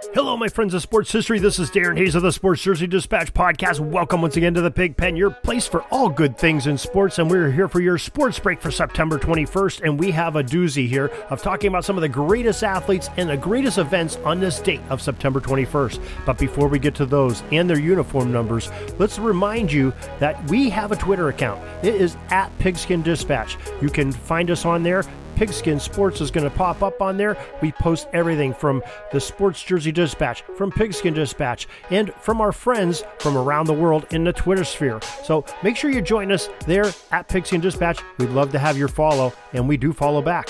Hello, my friends of sports history. This is Darren Hayes of the Sports Jersey Dispatch podcast. Welcome once again to the Pig Pen, your place for all good things in sports. And we're here for your sports break for September 21st. And we have a doozy here of talking about some of the greatest athletes and the greatest events on this date of September 21st. But before we get to those and their uniform numbers, let's remind you that we have a Twitter account. It is at Pigskin Dispatch. You can find us on there. Pigskin Sports is going to pop up on there. We post everything from the Sports Jersey Dispatch, from Pigskin Dispatch, and from our friends from around the world in the Twitter sphere. So make sure you join us there at Pigskin Dispatch. We'd love to have your follow, and we do follow back.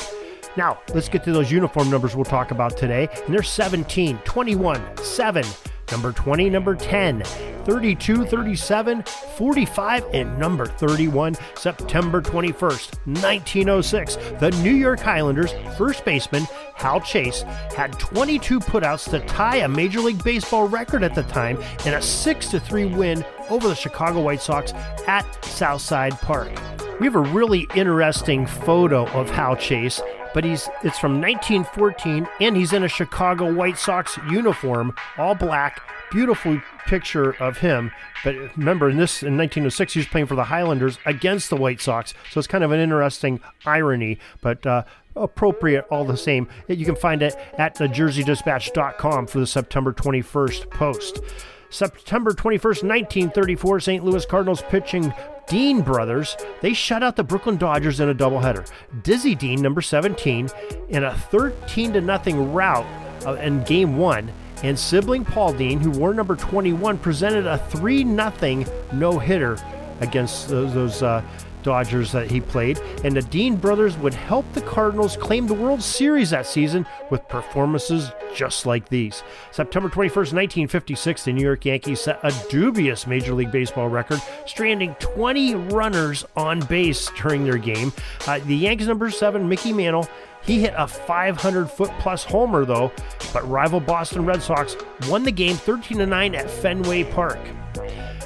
Now, let's get to those uniform numbers we'll talk about today. And they're 17, 21, 7, number 20, number 10, 32, 37, 45, and number 31, September 21st, 1906. The New York Highlanders first baseman Hal Chase had 22 putouts to tie a Major League Baseball record at the time in a 6 3 win over the Chicago White Sox at Southside Park. We have a really interesting photo of Hal Chase but he's it's from 1914 and he's in a Chicago White Sox uniform, all black. Beautiful picture of him. But remember, in this in 1906, he was playing for the Highlanders against the White Sox, so it's kind of an interesting irony, but. Uh, appropriate all the same. You can find it at thejerseydispatch.com for the September 21st post. September 21st, 1934, St. Louis Cardinals pitching Dean brothers, they shut out the Brooklyn Dodgers in a doubleheader. Dizzy Dean, number 17, in a 13 to nothing rout uh, in game one, and sibling Paul Dean, who wore number 21, presented a 3 0 no hitter against those, those uh, Dodgers that he played, and the Dean brothers would help the Cardinals claim the World Series that season with performances just like these. September 21st, 1956, the New York Yankees set a dubious Major League Baseball record, stranding 20 runners on base during their game. Uh, the Yankees number seven, Mickey Mantle, he hit a 500 foot plus homer though, but rival Boston Red Sox won the game 13 9 at Fenway Park.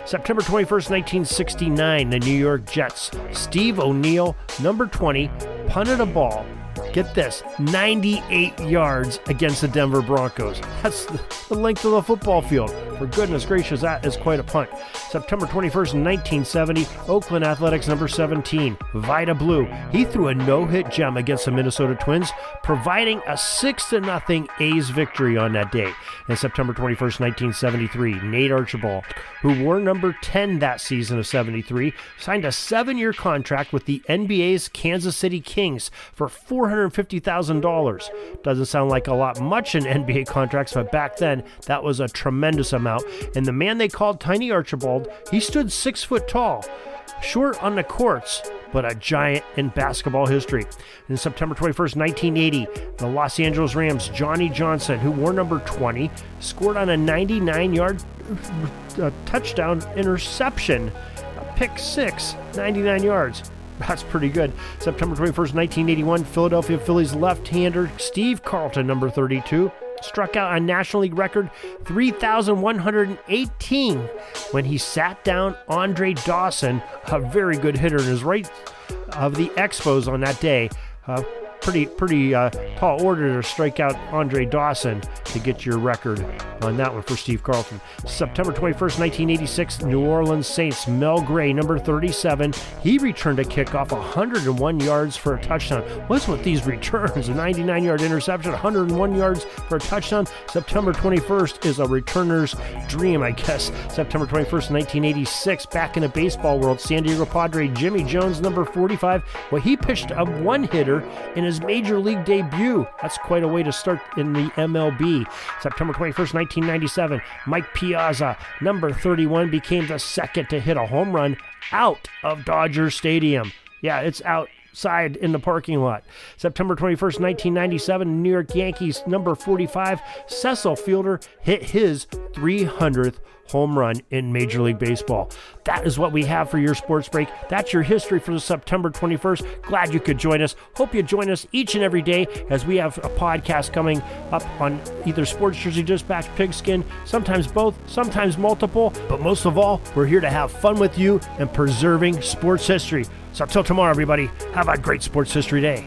September 21st, 1969, the New York Jets. Steve O'Neal, number 20, punted a ball get this 98 yards against the Denver Broncos. That's the length of the football field. For goodness gracious, that is quite a punt. September 21st, 1970, Oakland Athletics number 17, Vida Blue. He threw a no hit gem against the Minnesota Twins, providing a 6 0 A's victory on that day. And September 21st, 1973, Nate Archibald, who wore number 10 that season of 73, signed a seven year contract with the NBA's Kansas City Kings for $450,000. Doesn't sound like a lot much in NBA contracts, but back then that was a tremendous amount out. And the man they called Tiny Archibald, he stood six foot tall, short on the courts, but a giant in basketball history. In September 21st, 1980, the Los Angeles Rams' Johnnie Johnson, who wore number 20, scored on a 99 yard uh, touchdown interception, a pick six, 99 yards. That's pretty good. September 21st, 1981, Philadelphia Phillies left hander Steve Carlton, number 32, struck out a National League record 3,118 when he sat down Andre Dawson, a very good hitter in his right of the Expos on that day. Uh, pretty pretty uh, tall order to strike out Andre Dawson to get your record on that one for Steve Carlton. September 21st, 1986, New Orleans Saints, Mel Gray, number 37. He returned a kickoff 101 yards for a touchdown. What's with these returns? A 99 yard interception, 101 yards for a touchdown. September 21st is a returner's dream, I guess. September 21st, 1986, back in the baseball world, San Diego Padre Jimmy Jones, number 45. Well, he pitched a one hitter in his major league debut. That's quite a way to start in the MLB. September 21st, 1997, Mike Piazza, number 31, became the second to hit a home run out of Dodger Stadium. Yeah, it's outside in the parking lot. September 21st, 1997, New York Yankees number 45, Cecil Fielder hit his 300th home run in Major League Baseball. That is what we have for your sports break. That's your history for the September 21st. Glad you could join us. Hope you join us each and every day as we have a podcast coming up on either Sports Jersey Dispatch, Pigskin, sometimes both, sometimes multiple. But most of all, we're here to have fun with you and preserving sports history. So until tomorrow, everybody, have a great sports history day.